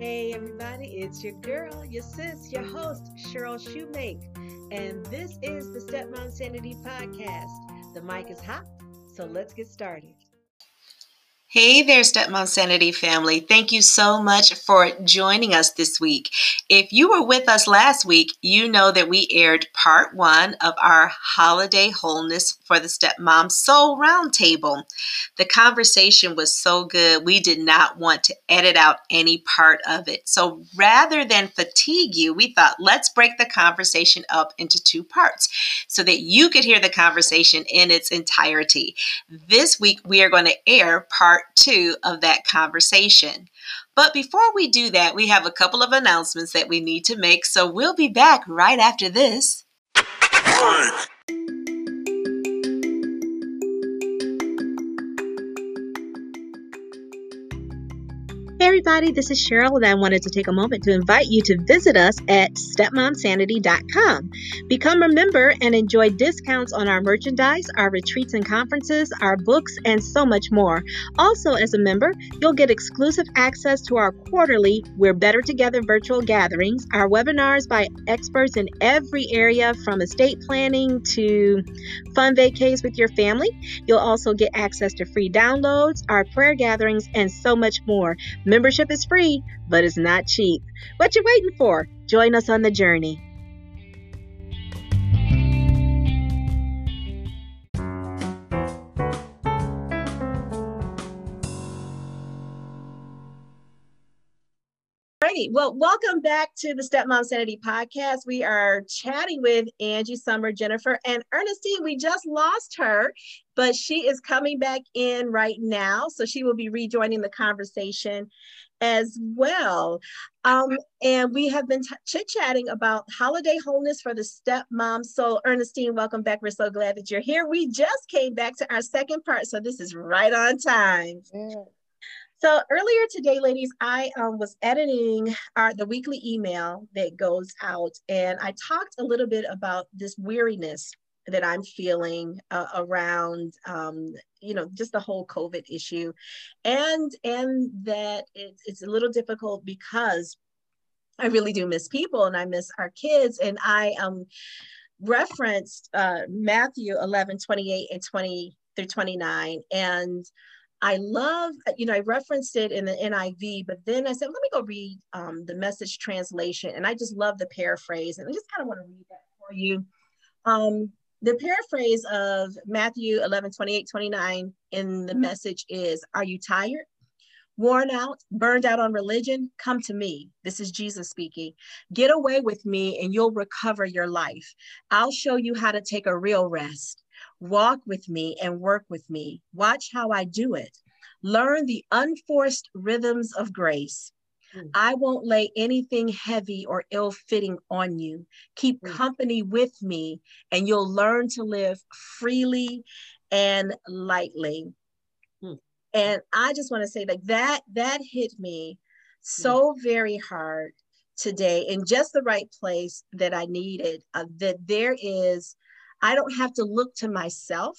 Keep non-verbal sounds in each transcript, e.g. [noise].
Hey, everybody, it's your girl, your sis, your host, Cheryl Shoemake. And this is the Stepmom Sanity Podcast. The mic is hot, so let's get started. Hey there, Stepmom Sanity family. Thank you so much for joining us this week. If you were with us last week, you know that we aired part one of our Holiday Wholeness for the Stepmom Soul Roundtable. The conversation was so good, we did not want to edit out any part of it. So rather than fatigue you, we thought let's break the conversation up into two parts so that you could hear the conversation in its entirety. This week, we are going to air part part two of that conversation. But before we do that, we have a couple of announcements that we need to make, so we'll be back right after this. Everybody, this is Cheryl, and I wanted to take a moment to invite you to visit us at stepmomsanity.com. Become a member and enjoy discounts on our merchandise, our retreats and conferences, our books, and so much more. Also, as a member, you'll get exclusive access to our quarterly We're Better Together virtual gatherings, our webinars by experts in every area from estate planning to fun vacays with your family. You'll also get access to free downloads, our prayer gatherings, and so much more. Membership is free, but it's not cheap. What you waiting for? Join us on the journey. Alrighty, well, welcome back to the Stepmom Sanity podcast. We are chatting with Angie Summer, Jennifer, and Ernestine. We just lost her, but she is coming back in right now. So she will be rejoining the conversation as well. Um, and we have been t- chit chatting about holiday wholeness for the stepmom. So, Ernestine, welcome back. We're so glad that you're here. We just came back to our second part, so this is right on time. Yeah. So earlier today, ladies, I um, was editing our the weekly email that goes out, and I talked a little bit about this weariness that I'm feeling uh, around, um, you know, just the whole COVID issue, and and that it, it's a little difficult because I really do miss people and I miss our kids, and I um referenced uh, Matthew 11, 28 and 20 through 29, and I love, you know, I referenced it in the NIV, but then I said, let me go read um, the message translation. And I just love the paraphrase. And I just kind of want to read that for you. Um, the paraphrase of Matthew 11, 28, 29 in the mm-hmm. message is Are you tired? Worn out, burned out on religion? Come to me. This is Jesus speaking. Get away with me and you'll recover your life. I'll show you how to take a real rest. Walk with me and work with me. Watch how I do it. Learn the unforced rhythms of grace. Mm. I won't lay anything heavy or ill fitting on you. Keep mm. company with me, and you'll learn to live freely and lightly. Mm. And I just want to say, like that, that hit me so very hard today in just the right place that I needed. Uh, that there is I don't have to look to myself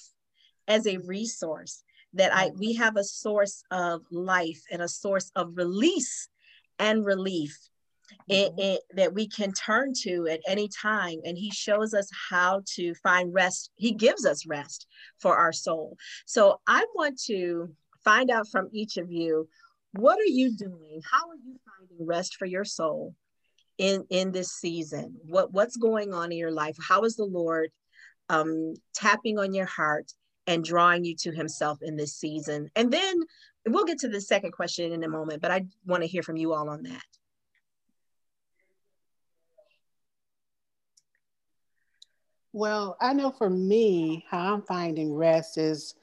as a resource that I we have a source of life and a source of release and relief mm-hmm. it, it, that we can turn to at any time. And he shows us how to find rest. He gives us rest for our soul. So i want to find out from each of you what are you doing? How are you finding rest for your soul in in this season? What what's going on in your life? How is the lord um, tapping on your heart and drawing you to himself in this season. And then we'll get to the second question in a moment, but I want to hear from you all on that. Well, I know for me, how I'm finding rest is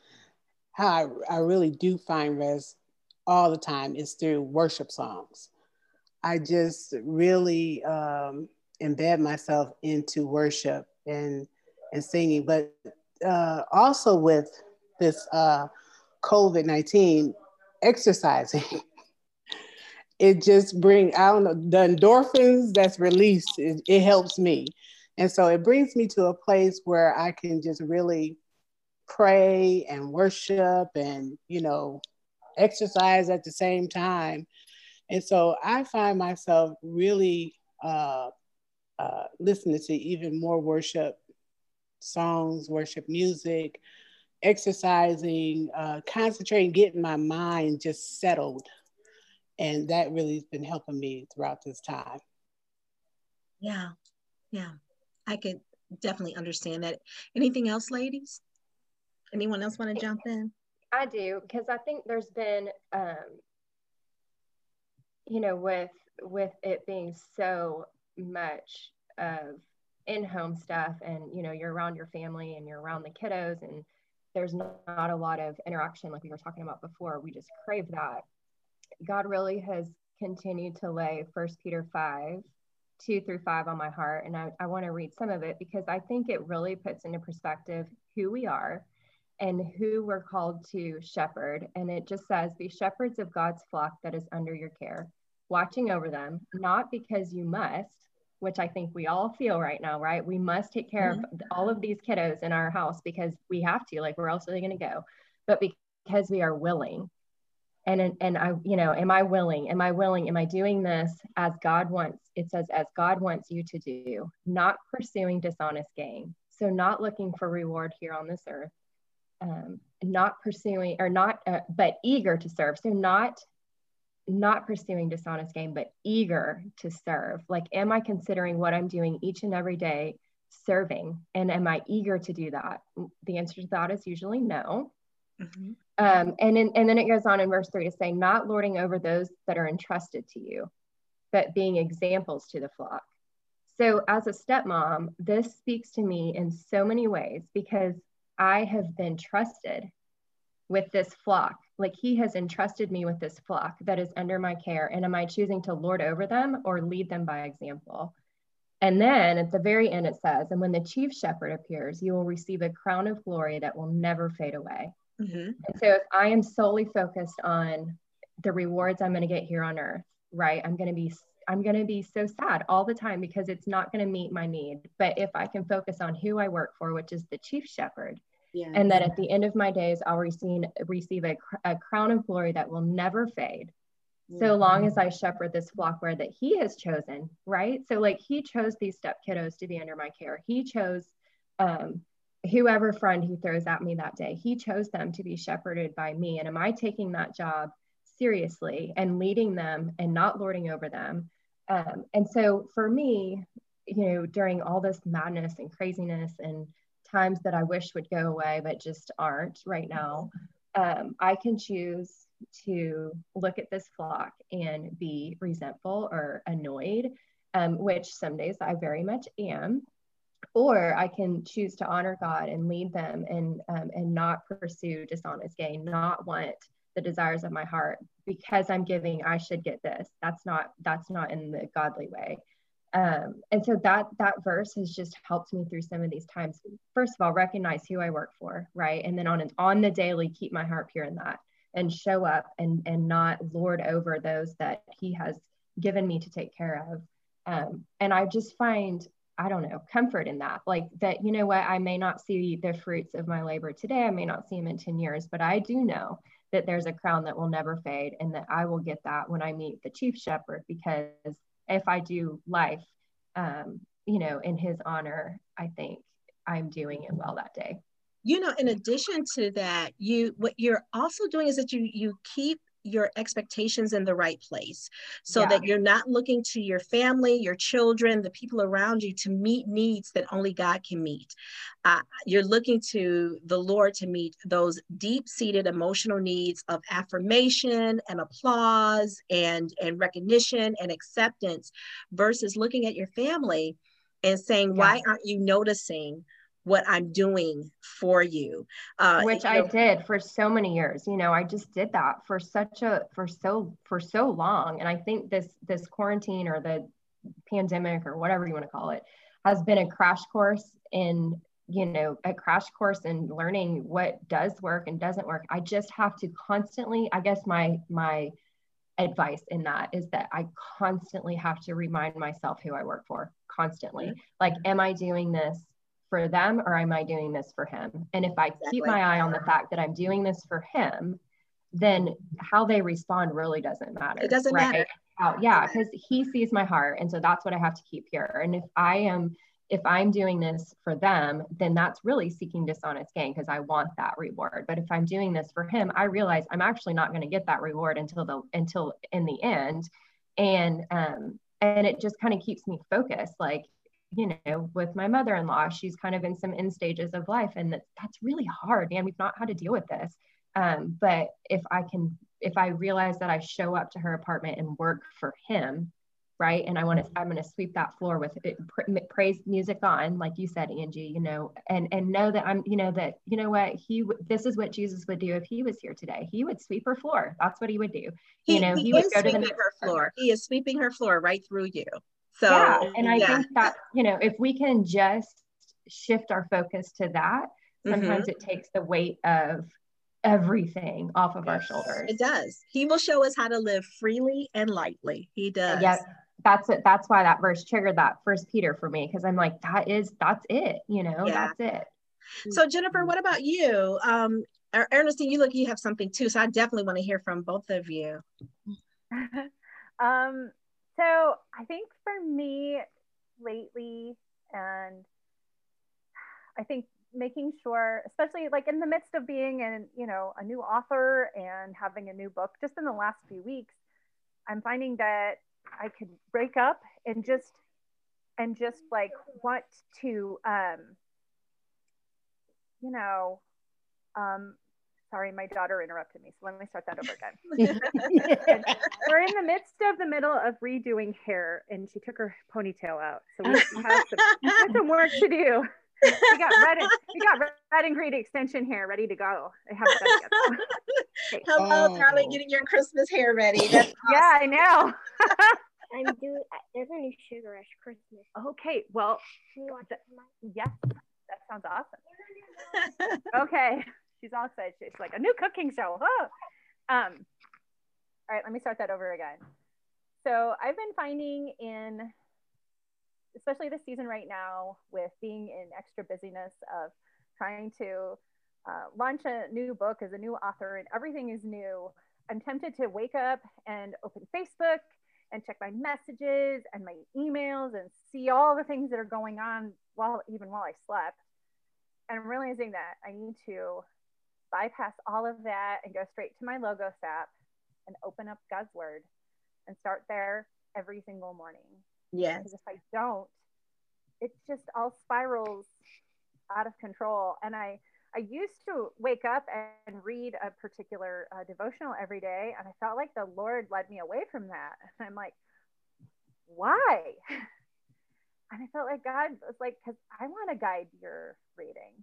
how I, I really do find rest all the time is through worship songs. I just really um, embed myself into worship and and singing, but uh, also with this uh, COVID 19, exercising. it just brings, I don't know, the endorphins that's released, it, it helps me. And so it brings me to a place where I can just really pray and worship and, you know, exercise at the same time. And so I find myself really uh, uh, listening to even more worship songs, worship music, exercising, uh, concentrating, getting my mind just settled. And that really has been helping me throughout this time. Yeah, yeah. I could definitely understand that. Anything else, ladies? Anyone else want to jump in? I do because I think there's been, um, you know, with with it being so much of in-home stuff, and you know, you're around your family and you're around the kiddos, and there's not, a lot of interaction like we were talking about before. We just crave that. God really has continued to lay First Peter five two through five on my heart. And I, I want to read some of it because I think it really puts into perspective who we are and who we're called to shepherd. And it just says, Be shepherds of God's flock that is under your care, watching over them, not because you must, which I think we all feel right now, right? We must take care mm-hmm. of all of these kiddos in our house because we have to, like, where else are they going to go? But because we are willing and and i you know am i willing am i willing am i doing this as god wants it says as god wants you to do not pursuing dishonest gain so not looking for reward here on this earth um, not pursuing or not uh, but eager to serve so not not pursuing dishonest gain but eager to serve like am i considering what i'm doing each and every day serving and am i eager to do that the answer to that is usually no mm-hmm. Um, and, in, and then it goes on in verse three to say, not lording over those that are entrusted to you, but being examples to the flock. So, as a stepmom, this speaks to me in so many ways because I have been trusted with this flock. Like he has entrusted me with this flock that is under my care. And am I choosing to lord over them or lead them by example? And then at the very end, it says, And when the chief shepherd appears, you will receive a crown of glory that will never fade away. Mm-hmm. And so if I am solely focused on the rewards I'm going to get here on earth, right? I'm going to be I'm going to be so sad all the time because it's not going to meet my need. But if I can focus on who I work for, which is the chief shepherd, yeah. and that at the end of my days, I'll receive, receive a, a crown of glory that will never fade. Mm-hmm. So long as I shepherd this flock where that he has chosen, right? So like he chose these step kiddos to be under my care. He chose um, whoever friend he throws at me that day, he chose them to be shepherded by me. And am I taking that job seriously and leading them and not lording over them? Um, and so for me, you know, during all this madness and craziness and times that I wish would go away, but just aren't right now, um, I can choose to look at this flock and be resentful or annoyed, um, which some days I very much am or I can choose to honor God and lead them and um, and not pursue dishonest gain, not want the desires of my heart because I'm giving. I should get this. That's not that's not in the godly way. Um, and so that that verse has just helped me through some of these times. First of all, recognize who I work for, right, and then on an on the daily, keep my heart pure in that, and show up and and not lord over those that He has given me to take care of. Um, and I just find I don't know, comfort in that. Like that, you know what, I may not see the fruits of my labor today. I may not see them in 10 years, but I do know that there's a crown that will never fade and that I will get that when I meet the chief shepherd because if I do life, um, you know, in his honor, I think I'm doing it well that day. You know in addition to that you what you're also doing is that you you keep your expectations in the right place so yeah. that you're not looking to your family, your children, the people around you to meet needs that only God can meet. Uh, you're looking to the Lord to meet those deep seated emotional needs of affirmation and applause and, and recognition and acceptance versus looking at your family and saying, yeah. Why aren't you noticing? What I'm doing for you. Uh, Which you know, I did for so many years. You know, I just did that for such a for so for so long. And I think this this quarantine or the pandemic or whatever you want to call it has been a crash course in you know a crash course in learning what does work and doesn't work i just have to constantly i guess my my advice in that is that i constantly have to remind myself who i work for constantly like am i doing this for them or am I doing this for him? And if I exactly. keep my eye on the fact that I'm doing this for him, then how they respond really doesn't matter. It doesn't right? matter. How, yeah, because he sees my heart. And so that's what I have to keep here. And if I am if I'm doing this for them, then that's really seeking dishonest gain because I want that reward. But if I'm doing this for him, I realize I'm actually not going to get that reward until the until in the end. And um and it just kind of keeps me focused. Like, you know, with my mother-in-law, she's kind of in some end stages of life, and that's that's really hard, man. We've not had to deal with this. Um, but if I can if I realize that I show up to her apartment and work for him, right and i want to i'm going to sweep that floor with it, praise music on like you said angie you know and and know that i'm you know that you know what he this is what jesus would do if he was here today. He would sweep her floor. That's what he would do. He, you know he, he would go to the her floor. He is sweeping her floor right through you so yeah and i yeah. think that you know if we can just shift our focus to that sometimes mm-hmm. it takes the weight of everything off of yes. our shoulders. It does. He will show us how to live freely and lightly. He does. Yes that's it that's why that verse triggered that first peter for me because i'm like that is that's it you know yeah. that's it so jennifer what about you um ernestine you look you have something too so i definitely want to hear from both of you [laughs] um so i think for me lately and i think making sure especially like in the midst of being in you know a new author and having a new book just in the last few weeks i'm finding that I could break up and just and just like want to um you know um sorry my daughter interrupted me so let me start that over again [laughs] we're in the midst of the middle of redoing hair and she took her ponytail out so we [laughs] have some, we have some work to do we got red and we got red and green extension hair ready to go. I have that [laughs] okay. Hello, oh. darling, getting your Christmas hair ready. Awesome. Yeah, I know. I'm doing. There's a new Sugar Rush Christmas. Okay, well, yes, that sounds awesome. okay, she's all excited. She's like a new cooking show. Oh. Um, all right, let me start that over again. So I've been finding in especially this season right now with being in extra busyness of trying to uh, launch a new book as a new author and everything is new i'm tempted to wake up and open facebook and check my messages and my emails and see all the things that are going on while even while i slept and realizing that i need to bypass all of that and go straight to my logos app and open up god's word and start there every single morning Yes. Because if I don't, it just all spirals out of control. And I, I used to wake up and read a particular uh, devotional every day, and I felt like the Lord led me away from that. [laughs] And I'm like, why? [laughs] And I felt like God was like, because I want to guide your reading.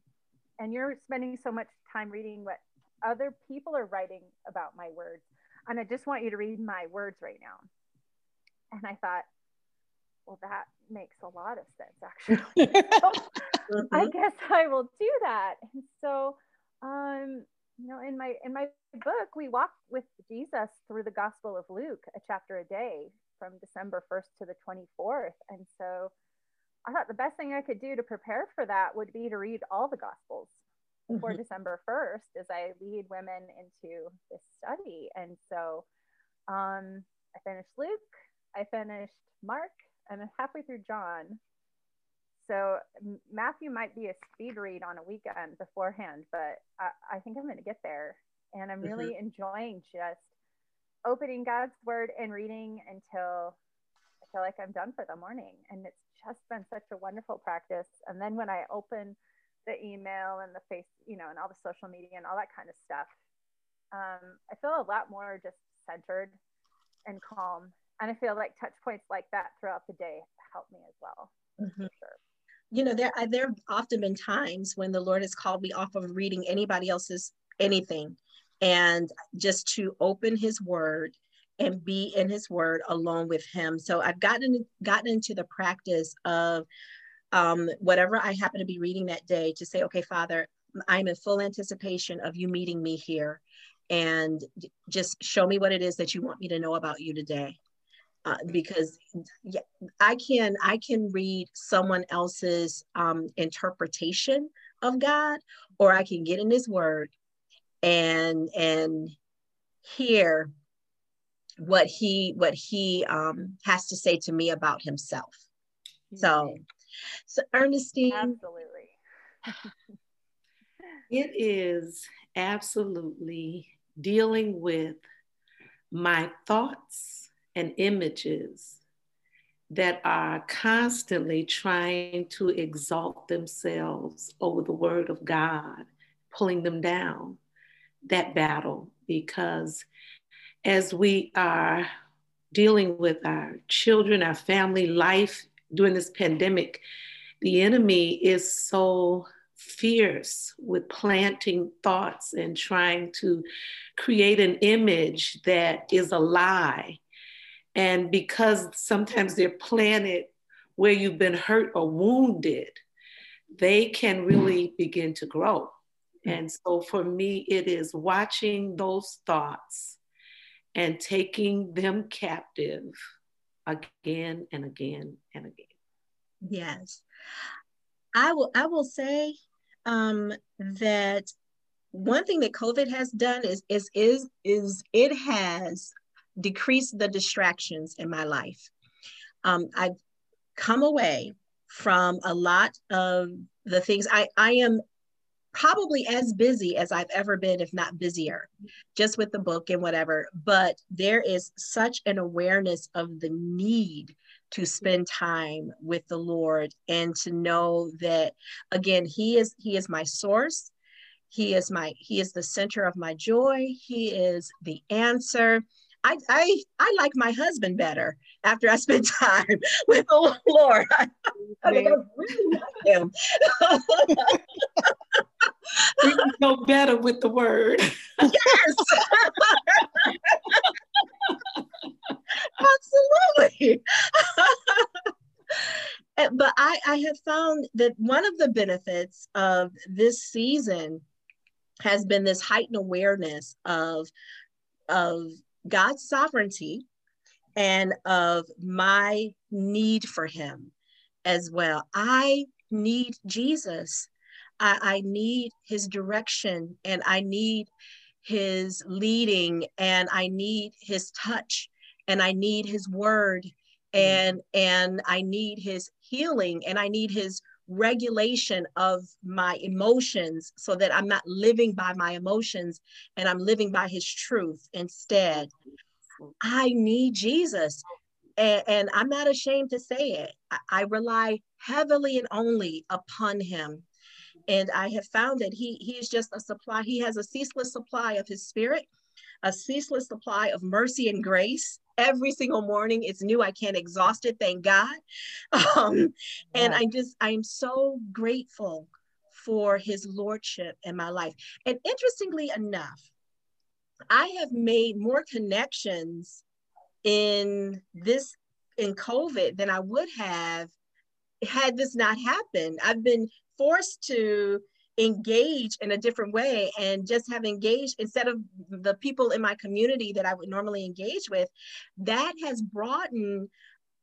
And you're spending so much time reading what other people are writing about my words. And I just want you to read my words right now. And I thought, well, that makes a lot of sense, actually. [laughs] [laughs] mm-hmm. I guess I will do that. And so, um, you know, in my in my book, we walk with Jesus through the Gospel of Luke, a chapter a day from December 1st to the 24th. And so I thought the best thing I could do to prepare for that would be to read all the Gospels mm-hmm. for December 1st as I lead women into this study. And so um, I finished Luke, I finished Mark, and I'm halfway through John. So Matthew might be a speed read on a weekend beforehand, but I, I think I'm going to get there. And I'm really mm-hmm. enjoying just opening God's word and reading until I feel like I'm done for the morning. And it's just been such a wonderful practice. And then when I open the email and the face, you know, and all the social media and all that kind of stuff, um, I feel a lot more just centered and calm and I feel like touch points like that throughout the day help me as well. Mm-hmm. Sure. You know, there there have often been times when the Lord has called me off of reading anybody else's anything, and just to open His Word and be in His Word alone with Him. So I've gotten gotten into the practice of um, whatever I happen to be reading that day to say, okay, Father, I'm in full anticipation of you meeting me here and just show me what it is that you want me to know about you today uh, because yeah, I can I can read someone else's um, interpretation of God, or I can get in His Word and and hear what he what he um, has to say to me about himself. So, so Ernestine, absolutely. [laughs] it is absolutely dealing with my thoughts and images that are constantly trying to exalt themselves over the word of God, pulling them down. That battle, because as we are dealing with our children, our family life during this pandemic, the enemy is so fierce with planting thoughts and trying to create an image that is a lie. And because sometimes they're planted where you've been hurt or wounded, they can really begin to grow. And so for me, it is watching those thoughts and taking them captive again and again and again. Yes. I will I will say um, that one thing that COVID has done is is is is it has decreased the distractions in my life. Um, I've come away from a lot of the things I I am probably as busy as I've ever been, if not busier, just with the book and whatever. But there is such an awareness of the need to spend time with the Lord and to know that again, He is He is my source. He is my He is the center of my joy. He is the answer. I, I, I like my husband better after I spend [laughs] time with the Lord. [laughs] I, I, I really like him. [laughs] we go better with the word. Yes. Absolutely. but I, I have found that one of the benefits of this season has been this heightened awareness of, of God's sovereignty and of my need for him as well. I need Jesus. I, I need his direction and I need his leading and I need his touch and I need his word mm-hmm. and and I need his healing and I need his regulation of my emotions so that I'm not living by my emotions and I'm living by his truth instead. I need Jesus. And, and I'm not ashamed to say it. I, I rely heavily and only upon him and I have found that he he is just a supply. He has a ceaseless supply of his spirit, a ceaseless supply of mercy and grace. Every single morning, it's new. I can't exhaust it. Thank God. [laughs] Um, and I just I'm so grateful for His lordship in my life. And interestingly enough, I have made more connections in this in COVID than I would have had this not happened. I've been forced to engage in a different way and just have engaged instead of the people in my community that I would normally engage with, that has broadened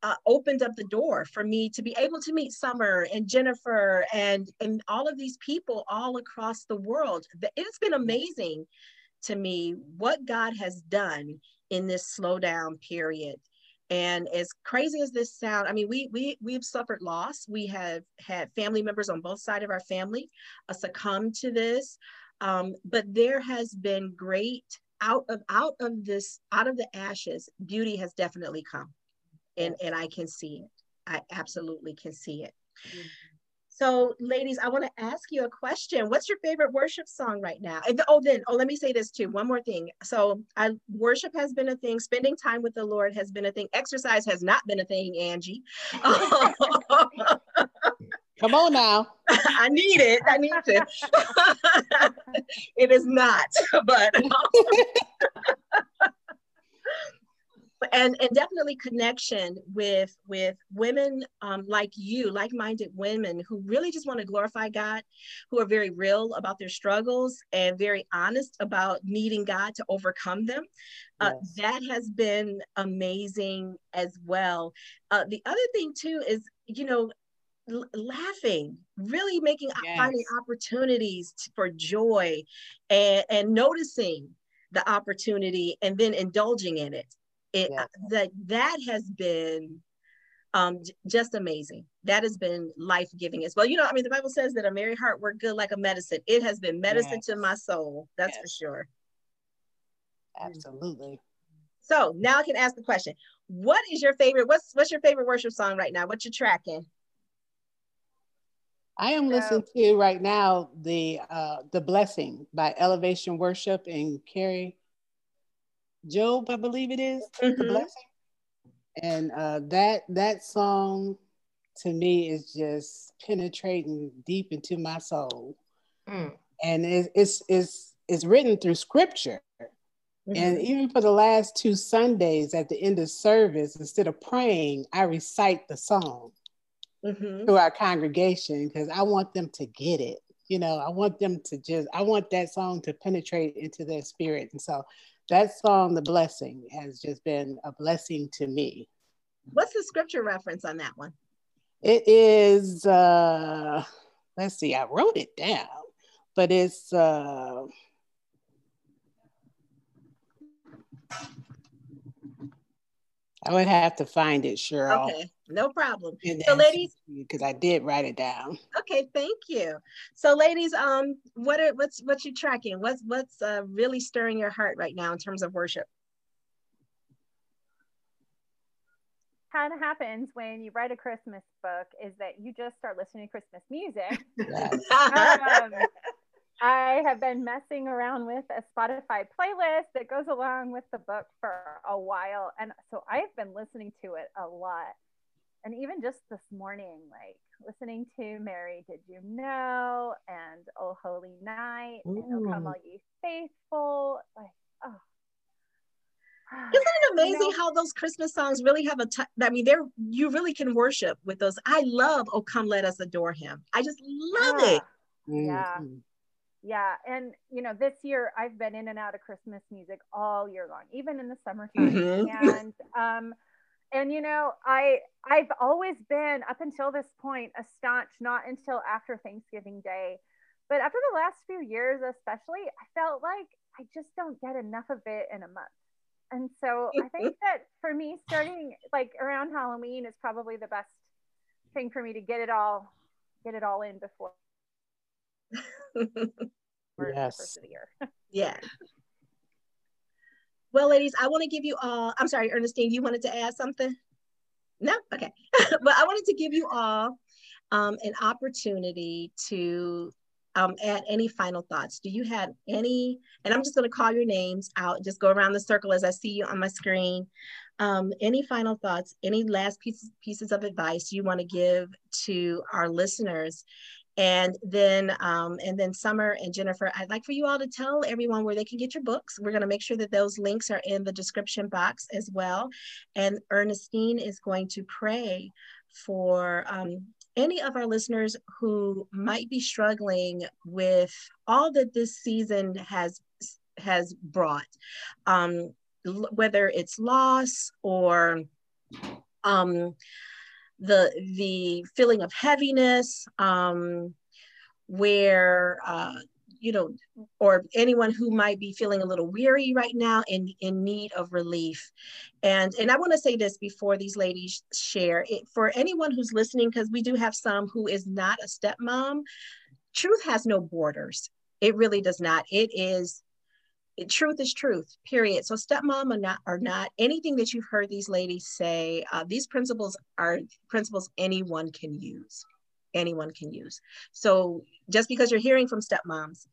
uh, opened up the door for me to be able to meet Summer and Jennifer and and all of these people all across the world. It's been amazing to me what God has done in this slowdown period. And as crazy as this sound, I mean, we we we've suffered loss. We have had family members on both sides of our family uh, succumb to this, um, but there has been great out of out of this out of the ashes. Beauty has definitely come, and and I can see it. I absolutely can see it. Mm-hmm. So, ladies, I want to ask you a question. What's your favorite worship song right now? Oh, then, oh, let me say this too. One more thing. So, I, worship has been a thing. Spending time with the Lord has been a thing. Exercise has not been a thing, Angie. [laughs] Come on now. [laughs] I need it. I need it. [laughs] it is not, but and and definitely connection with with women um, like you like-minded women who really just want to glorify god who are very real about their struggles and very honest about needing god to overcome them uh, yes. that has been amazing as well uh, the other thing too is you know l- laughing really making yes. finding opportunities for joy and and noticing the opportunity and then indulging in it. It yes. that that has been um just amazing. That has been life giving as well. You know, I mean, the Bible says that a merry heart work good like a medicine. It has been medicine yes. to my soul. That's yes. for sure. Absolutely. So now I can ask the question: What is your favorite? What's what's your favorite worship song right now? What you tracking? I am listening to right now the uh, the blessing by Elevation Worship and Kari Jobe, I believe it is, mm-hmm. the blessing. And uh, that that song to me is just penetrating deep into my soul, mm. and it, it's it's it's written through scripture. Mm-hmm. And even for the last two Sundays at the end of service, instead of praying, I recite the song mm-hmm. to our congregation because I want them to get it. You know, I want them to just, I want that song to penetrate into their spirit. And so that song, The Blessing, has just been a blessing to me. What's the scripture reference on that one? It is, uh, let's see, I wrote it down, but it's, uh, I would have to find it, Cheryl. Okay, no problem. So, ladies, because I did write it down. Okay, thank you. So, ladies, um, what are what's what you tracking? What's what's uh, really stirring your heart right now in terms of worship? kind of happens when you write a Christmas book is that you just start listening to Christmas music. [laughs] um, I have been messing around with a Spotify playlist that goes along with the book for a while. And so I've been listening to it a lot. And even just this morning, like listening to Mary, Did You Know? and Oh Holy Night, Ooh. and Oh Come All Ye Faithful. Like, oh. [sighs] Isn't it amazing you know, how those Christmas songs really have a? T- I mean, they're you really can worship with those. I love "Oh Come Let Us Adore Him." I just love yeah. it. Yeah, mm-hmm. Yeah. And, you know, this year I've been in and out of Christmas music all year long, even in the summertime. Mm-hmm. And, um, and you know, I I've always been up until this point a staunch, not until after Thanksgiving Day, but after the last few years, especially, I felt like I just don't get enough of it in a month. And so I think [laughs] that for me, starting like around Halloween is probably the best thing for me to get it all get it all in before [laughs] yes. first of the year. yeah. Well, ladies, I want to give you all, I'm sorry, Ernestine, you wanted to add something? No? Okay. [laughs] but I wanted to give you all um, an opportunity to um, add any final thoughts. Do you have any, and I'm just going to call your names out, just go around the circle as I see you on my screen. Um, any final thoughts, any last pieces, pieces of advice you want to give to our listeners and then um, and then summer and jennifer i'd like for you all to tell everyone where they can get your books. We're going to make sure that those links are in the description box as well. And ernestine is going to pray for um, any of our listeners who might be struggling with all that this season has has brought um, whether it's loss or um, the the feeling of heaviness um, where uh, you know or anyone who might be feeling a little weary right now in in need of relief. And and i want to say this before these ladies share it for anyone who's listening because we do have some who is not a stepmom truth has no borders. It really does not. It is truth is truth period. So stepmom or not or not anything that you've heard these ladies say uh, these principles are principles anyone can use anyone can use. So just because you're hearing from stepmoms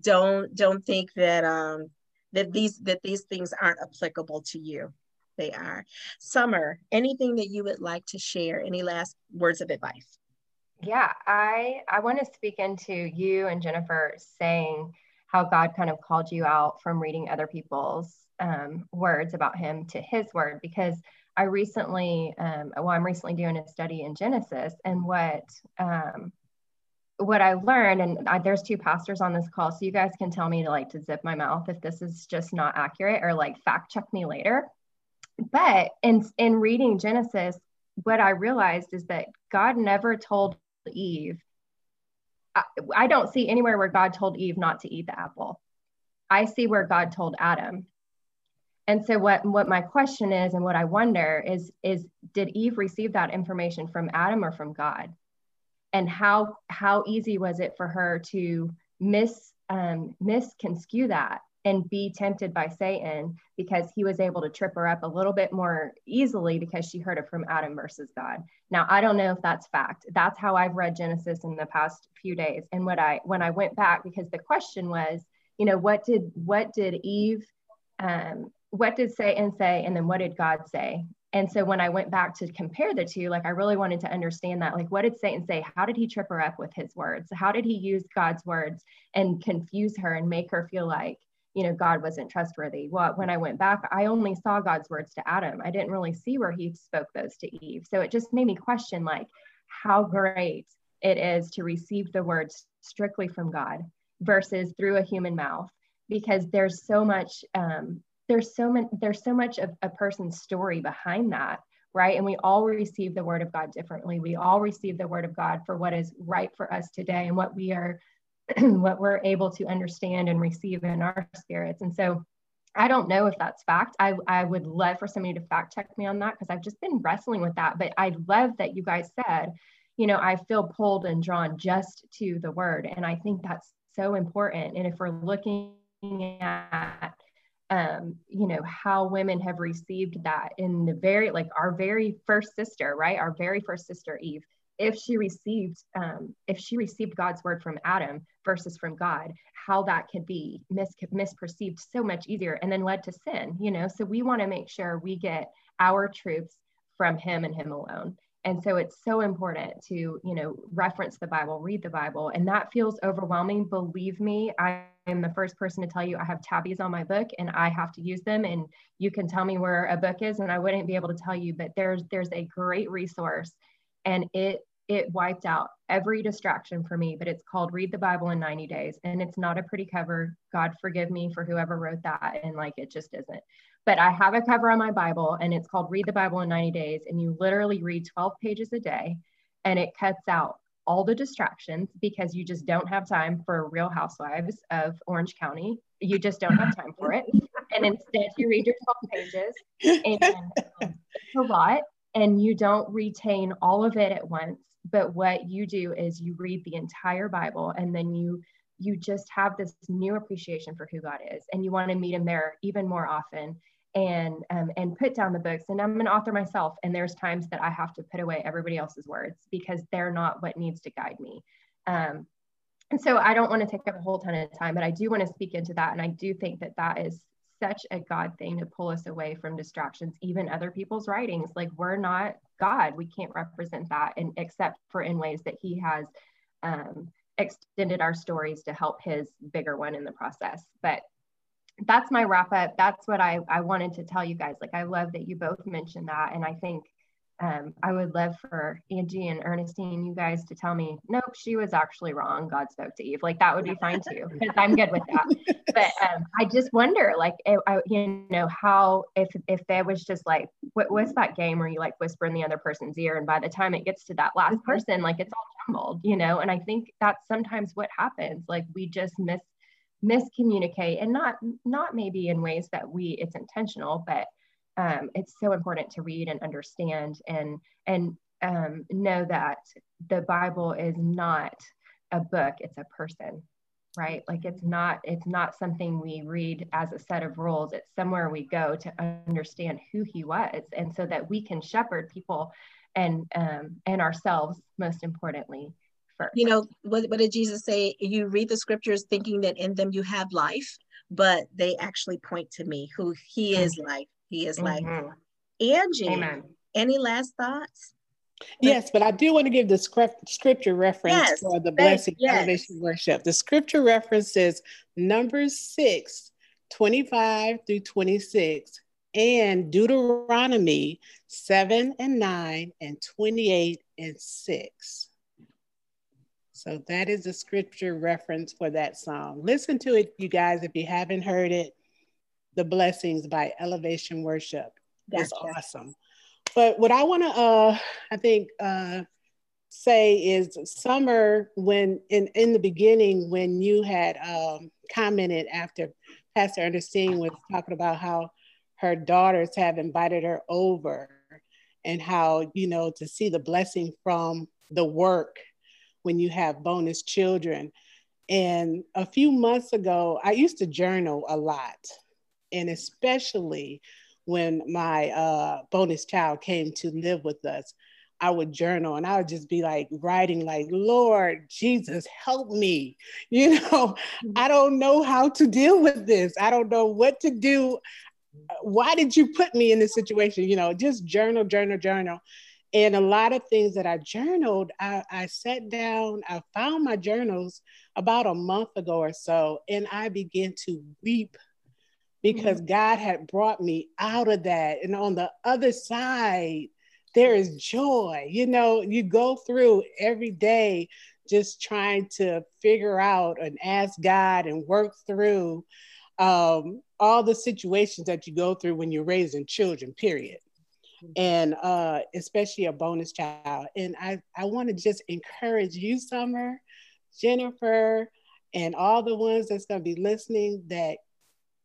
don't don't think that um that these that these things aren't applicable to you. They are. Summer anything that you would like to share any last words of advice? Yeah i i want to speak into you and jennifer saying how God kind of called you out from reading other people's um, words about Him to His word. Because I recently, um, well, I'm recently doing a study in Genesis, and what um, what I learned, and I, there's two pastors on this call, so you guys can tell me to like to zip my mouth if this is just not accurate or like fact check me later. But in in reading Genesis, what I realized is that God never told Eve I, don't see anywhere where God told Eve not to eat the apple. I see where God told Adam. And so what what my question is and what I wonder is is did Eve receive that information from Adam or from God? And how how easy was it for her to miss um, misconstrue that and be tempted by Satan because he was able to trip her up a little bit more easily because she heard it from Adam versus God. Now, I don't know if that's fact. That's how I've read Genesis in the past few days. And what I when I went back because the question was, you know, what did what did Eve um what did Satan say and then what did God say? And so when I went back to compare the two, like I really wanted to understand that. Like, what did Satan say? How did he trip her up with his words? How did he use God's words and confuse her and make her feel like, you know, God wasn't trustworthy? Well, when I went back, I only saw God's words to Adam. I didn't really see where he spoke those to Eve. So it just made me question, like, how great it is to receive the words strictly from God versus through a human mouth because there's so much um, there's so much there's so much of a person's story behind that right and we all receive the word of god differently we all receive the word of god for what is right for us today and what we are [clears throat] what we're able to understand and receive in our spirits. And so i don't know if that's fact. I, I would love for somebody to fact check me on that because i've just been wrestling with that. But i love that you guys said you know i feel pulled and drawn just to the word. And i think that's so important. And if we're looking at um, you know, how women have received that in the very, like our very first sister, right? Our very first sister, Eve, if she received, um, if she received God's word from Adam versus from God, how that could be mis- misperceived so much easier and then led to sin, you know? So we want to make sure we get our truths from him and him alone and so it's so important to you know reference the bible read the bible and that feels overwhelming believe me i am the first person to tell you i have tabbies on my book and i have to use them and you can tell me where a book is and i wouldn't be able to tell you but there's there's a great resource and it it wiped out every distraction for me but it's called read the bible in 90 days and it's not a pretty cover god forgive me for whoever wrote that and like it just isn't but I have a cover on my Bible and it's called Read the Bible in 90 Days. And you literally read 12 pages a day and it cuts out all the distractions because you just don't have time for Real Housewives of Orange County. You just don't have time for it. And instead, you read your 12 pages and um, it's a lot. And you don't retain all of it at once. But what you do is you read the entire Bible and then you you just have this new appreciation for who God is and you want to meet him there even more often and um, and put down the books and i'm an author myself and there's times that i have to put away everybody else's words because they're not what needs to guide me um, and so i don't want to take up a whole ton of time but i do want to speak into that and i do think that that is such a god thing to pull us away from distractions even other people's writings like we're not god we can't represent that and except for in ways that he has um, extended our stories to help his bigger one in the process but that's my wrap up. That's what I, I wanted to tell you guys. Like, I love that you both mentioned that. And I think um, I would love for Angie and Ernestine, you guys to tell me, nope, she was actually wrong. God spoke to Eve. Like, that would be fine too, because I'm good with that. But [laughs] um, I just wonder, like, it, I, you know, how, if, if there was just like, what, what's that game where you like whisper in the other person's ear? And by the time it gets to that last mm-hmm. person, like, it's all jumbled, you know? And I think that's sometimes what happens. Like, we just miss miscommunicate and not not maybe in ways that we it's intentional but um, it's so important to read and understand and and um, know that the bible is not a book it's a person right like it's not it's not something we read as a set of rules it's somewhere we go to understand who he was and so that we can shepherd people and um, and ourselves most importantly first. You know, what, what did Jesus say? You read the scriptures thinking that in them you have life, but they actually point to me, who He is mm-hmm. life. He is mm-hmm. life. Angie, Amen. any last thoughts? Yes, but I do want to give the script, scripture reference yes, for the blessing yes. elevation worship. The scripture reference is Numbers 6, 25 through 26, and Deuteronomy 7 and 9, and 28 and 6. So that is the scripture reference for that song. Listen to it, you guys, if you haven't heard it. The Blessings by Elevation Worship. That's gotcha. awesome. But what I want to, uh, I think, uh, say is summer when in in the beginning when you had um, commented after Pastor Ernestine was talking about how her daughters have invited her over and how you know to see the blessing from the work when you have bonus children and a few months ago i used to journal a lot and especially when my uh, bonus child came to live with us I would journal and I would just be like writing, like, Lord Jesus, help me. [laughs] You know, mm-hmm. I don't know how to deal with this. I don't know what to do. Why did you put me in this situation? You know, just journal, journal, journal. And a lot of things that I journaled, I, I sat down, I found my journals about a month ago or so, and I began to weep because mm-hmm. God had brought me out of that. And on the other side, there is joy. You know, you go through every day just trying to figure out and ask God and work through um, all the situations that you go through when you're raising children, period. Mm-hmm. And uh, especially a bonus child. And I, I want to just encourage you, Summer, Jennifer, and all the ones that's going to be listening that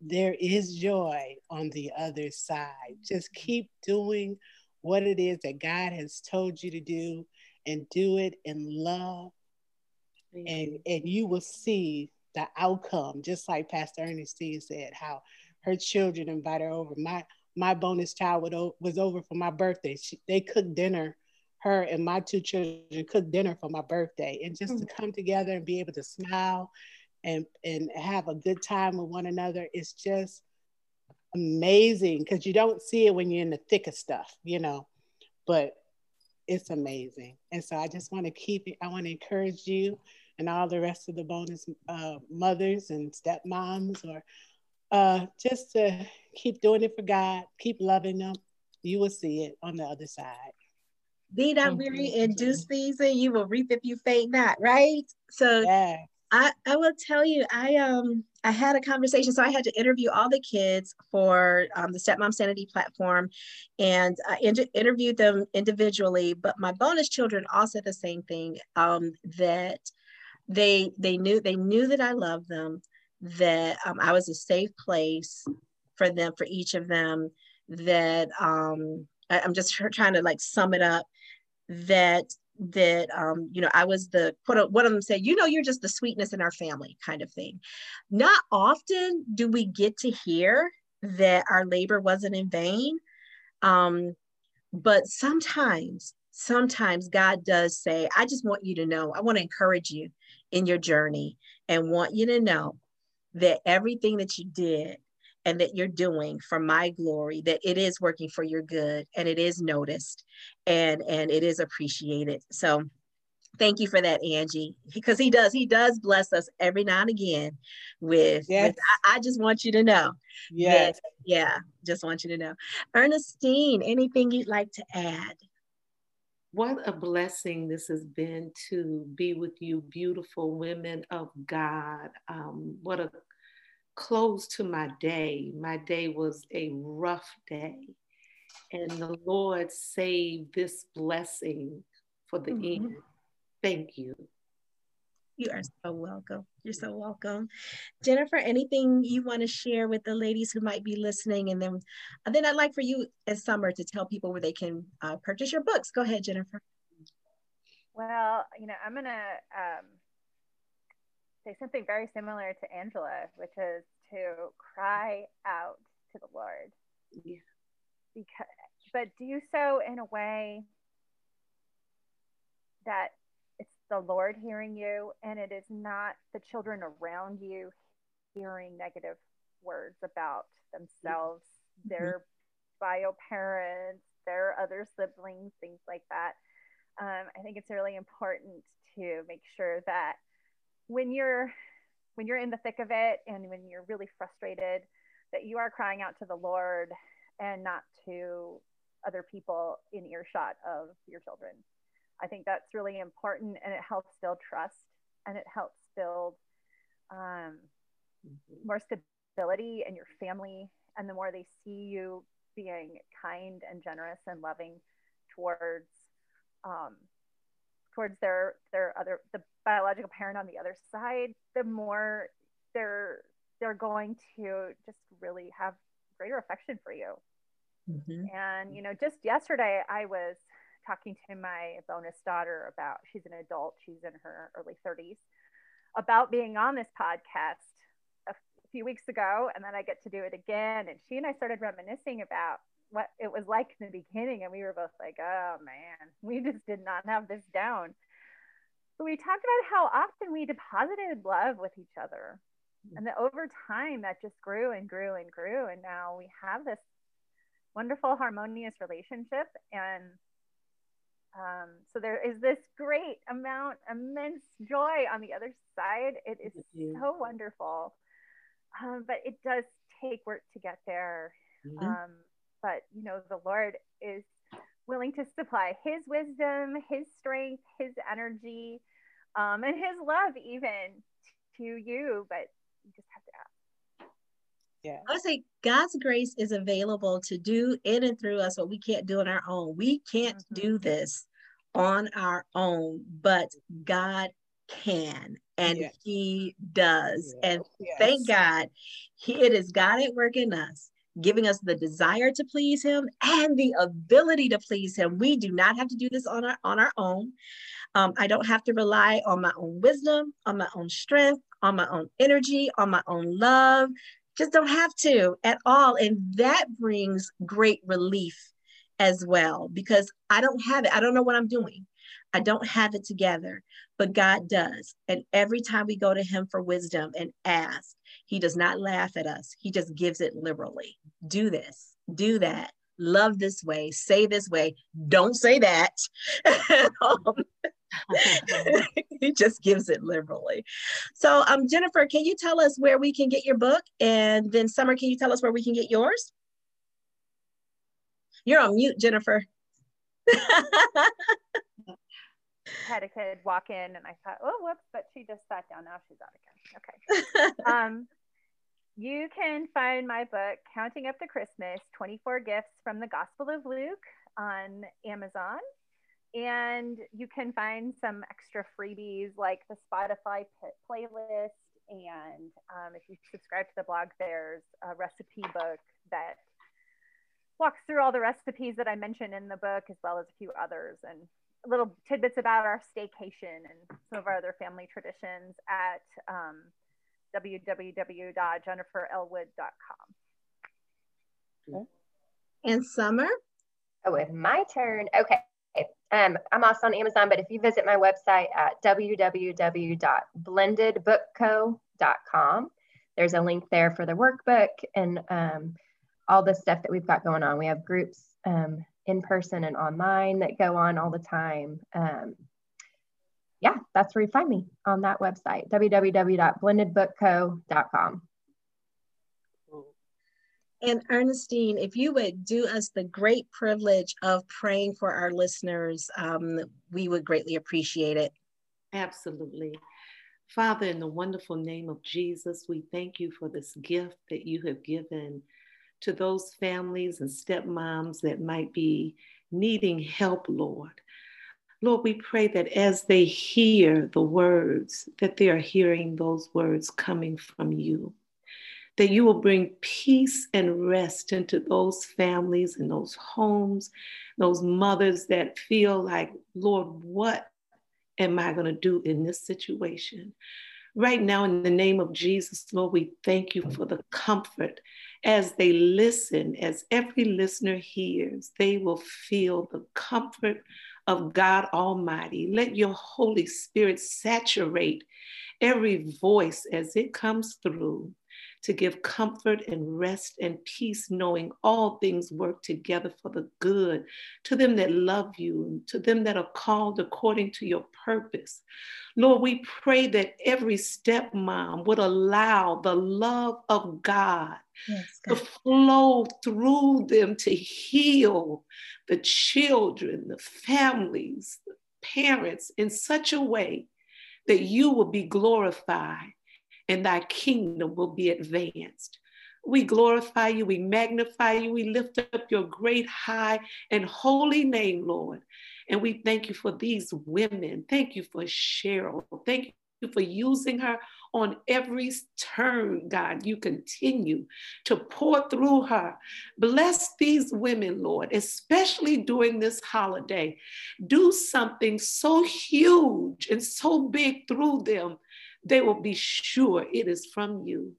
there is joy on the other side. Just keep doing what it is that God has told you to do and do it in love. And, and you will see the outcome, just like Pastor Ernestine said, how her children invited her over. My my bonus child was over for my birthday. She, they cooked dinner, her and my two children cooked dinner for my birthday. And just mm-hmm. to come together and be able to smile and, and have a good time with one another, it's just amazing because you don't see it when you're in the thick of stuff, you know, but it's amazing. And so I just want to keep it, I want to encourage you and all the rest of the bonus uh, mothers and stepmoms or uh, just to keep doing it for God, keep loving them. You will see it on the other side. Be not weary in due season, you will reap if you faint not, right? So yeah. I, I will tell you, I um I had a conversation. So I had to interview all the kids for um, the Stepmom Sanity platform, and I inter- interviewed them individually. But my bonus children all said the same thing um, that they they knew they knew that I loved them, that um, I was a safe place for them for each of them. That um, I, I'm just trying to like sum it up. That that um, you know i was the quote one of them said you know you're just the sweetness in our family kind of thing. Not often do we get to hear that our labor wasn't in vain um, but sometimes sometimes god does say i just want you to know i want to encourage you in your journey and want you to know that everything that you did and that you're doing for my glory that it is working for your good and it is noticed and and it is appreciated. So thank you for that angie because he does he does bless us every now and again with, yes. with I, I, just want you to know. Yes. that, yeah just want you to know. Ernestine anything you'd like to add? What a blessing this has been to be with you beautiful women of god. Um, what a close to my day. My day was a rough day. And the Lord saved this blessing for the mm-hmm. end. Thank you. You are so welcome. You're so welcome. Jennifer, anything you want to share with the ladies who might be listening? And then, and then I'd like for you as Summer to tell people where they can uh, purchase your books. Go ahead, Jennifer. Well, you know, I'm going to um, say something very similar to Angela, which is to cry out to the Lord. Yeah. Because, but do so in a way that it's the Lord hearing you and it is not the children around you hearing negative words about themselves, mm-hmm. their bio parents, their other siblings, things like that. Um, I think it's really important to make sure that when you're when you're in the thick of it and when you're really frustrated that you are crying out to the lord and not to other people in earshot of your children i think that's really important and it helps build trust and it helps build um, mm-hmm. more stability in your family and the more they see you being kind and generous and loving towards um, towards their their other the biological parent on the other side, the more they're they're going to just really have greater affection for you. Mm-hmm. And you know, just yesterday I was talking to my bonus daughter about she's an adult, she's in her early 30s, about being on this podcast a few weeks ago, and then I get to do it again. And she and I started reminiscing about what it was like in the beginning, and we were both like, "Oh man, we just did not have this down." But we talked about how often we deposited love with each other, and that over time that just grew and grew and grew, and now we have this wonderful, harmonious relationship, and um, so there is this great amount, immense joy on the other side. It is so wonderful. Um, but it does take work to get there. Mm-hmm. Um, but you know, the Lord is willing to supply his wisdom, his strength, his energy, um, and his love even to you. But you just have to ask. Yeah. I would say God's grace is available to do in and through us what we can't do on our own. We can't mm-hmm. do this on our own, but God can and yes. he does. Yes. And yes. thank God, he, it is God at work in us, giving us the desire to please him and the ability to please him. We do not have to do this on our on our own. Um, I don't have to rely on my own wisdom, on my own strength, on my own energy, on my own love. Just don't have to at all. And that brings great relief as well because I don't have it. I don't know what I'm doing. I don't have it together, but God does. And every time we go to Him for wisdom and ask, He does not laugh at us, He just gives it liberally. Do this, do that, love this way, say this way, don't say that. [laughs] he just gives it liberally. So, um, Jennifer, can you tell us where we can get your book? And then, Summer, can you tell us where we can get yours? You're on mute, Jennifer. [laughs] had a kid walk in and I thought, oh, whoops, but she just sat down. Now she's out again. Okay. [laughs] um, you can find my book, Counting Up to Christmas 24 Gifts from the Gospel of Luke, on Amazon. And you can find some extra freebies like the Spotify playlist. And um, if you subscribe to the blog, there's a recipe book that walks through all the recipes that I mentioned in the book, as well as a few others, and little tidbits about our staycation and some of our other family traditions at um, www.jenniferelwood.com. And Summer? Oh, it's my turn. Okay. Um, I'm also on Amazon, but if you visit my website at www.blendedbookco.com, there's a link there for the workbook and um, all the stuff that we've got going on. We have groups um, in person and online that go on all the time. Yeah, that's where you find me on that website, www.blendedbookco.com. And Ernestine, if you would do us the great privilege of praying for our listeners, um, we would greatly appreciate it. Absolutely. Father, in the wonderful name of Jesus, we thank you for this gift that you have given to those families and stepmoms that might be needing help, Lord. Lord, we pray that as they hear the words, that they are hearing those words coming from you. That you will bring peace and rest into those families and those homes, those mothers that feel like, Lord, what am I going to do in this situation? Right now, in the name of Jesus, Lord, we thank you for the comfort as they listen, as every listener hears, they will feel the comfort of God Almighty. Let your Holy Spirit saturate every voice as it comes through to give comfort and rest and peace, knowing all things work together for the good to them that love you and to them that are called according to your purpose. Lord, we pray that every stepmom would allow the love of God, yes, to flow through them to heal the children, the families, the parents in such a way that you will be glorified and thy kingdom will be advanced. We glorify you, we magnify you, we lift up your great, high, and holy name, Lord. And we thank you for these women. Thank you for Cheryl. Thank you for using her on every turn, God. You continue to pour through her. Bless these women, Lord, especially during this holiday. Do something so huge and so big through them, they will be sure it is from you.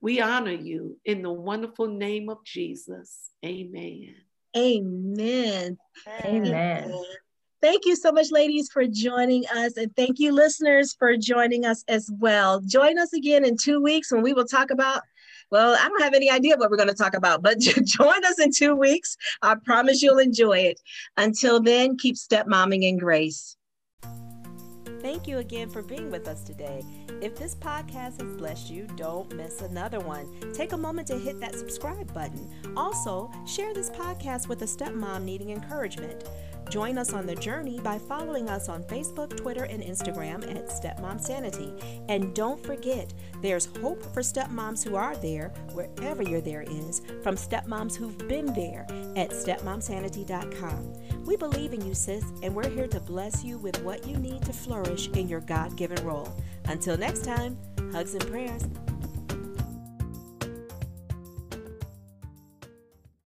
We honor you in the wonderful name of Jesus. Amen. Amen. Amen. Amen. Thank you so much, ladies, for joining us. And thank you, listeners, for joining us as well. Join us again in two weeks when we will talk about. Well, I don't have any idea what we're going to talk about, but [laughs] join us in two weeks. I promise you'll enjoy it. Until then, keep stepmomming in grace. Thank you again for being with us today. If this podcast has blessed you, don't miss another one. Take a moment to hit that subscribe button. Also, share this podcast with a stepmom needing encouragement. Join us on the journey by following us on Facebook, Twitter, and Instagram at Stepmom Sanity. And don't forget, there's hope for stepmoms who are there, wherever your there is, from stepmoms who've been there at stepmomsanity.com. We believe in you, sis, and we're here to bless you with what you need to flourish in your God given role. Until next time, hugs and prayers.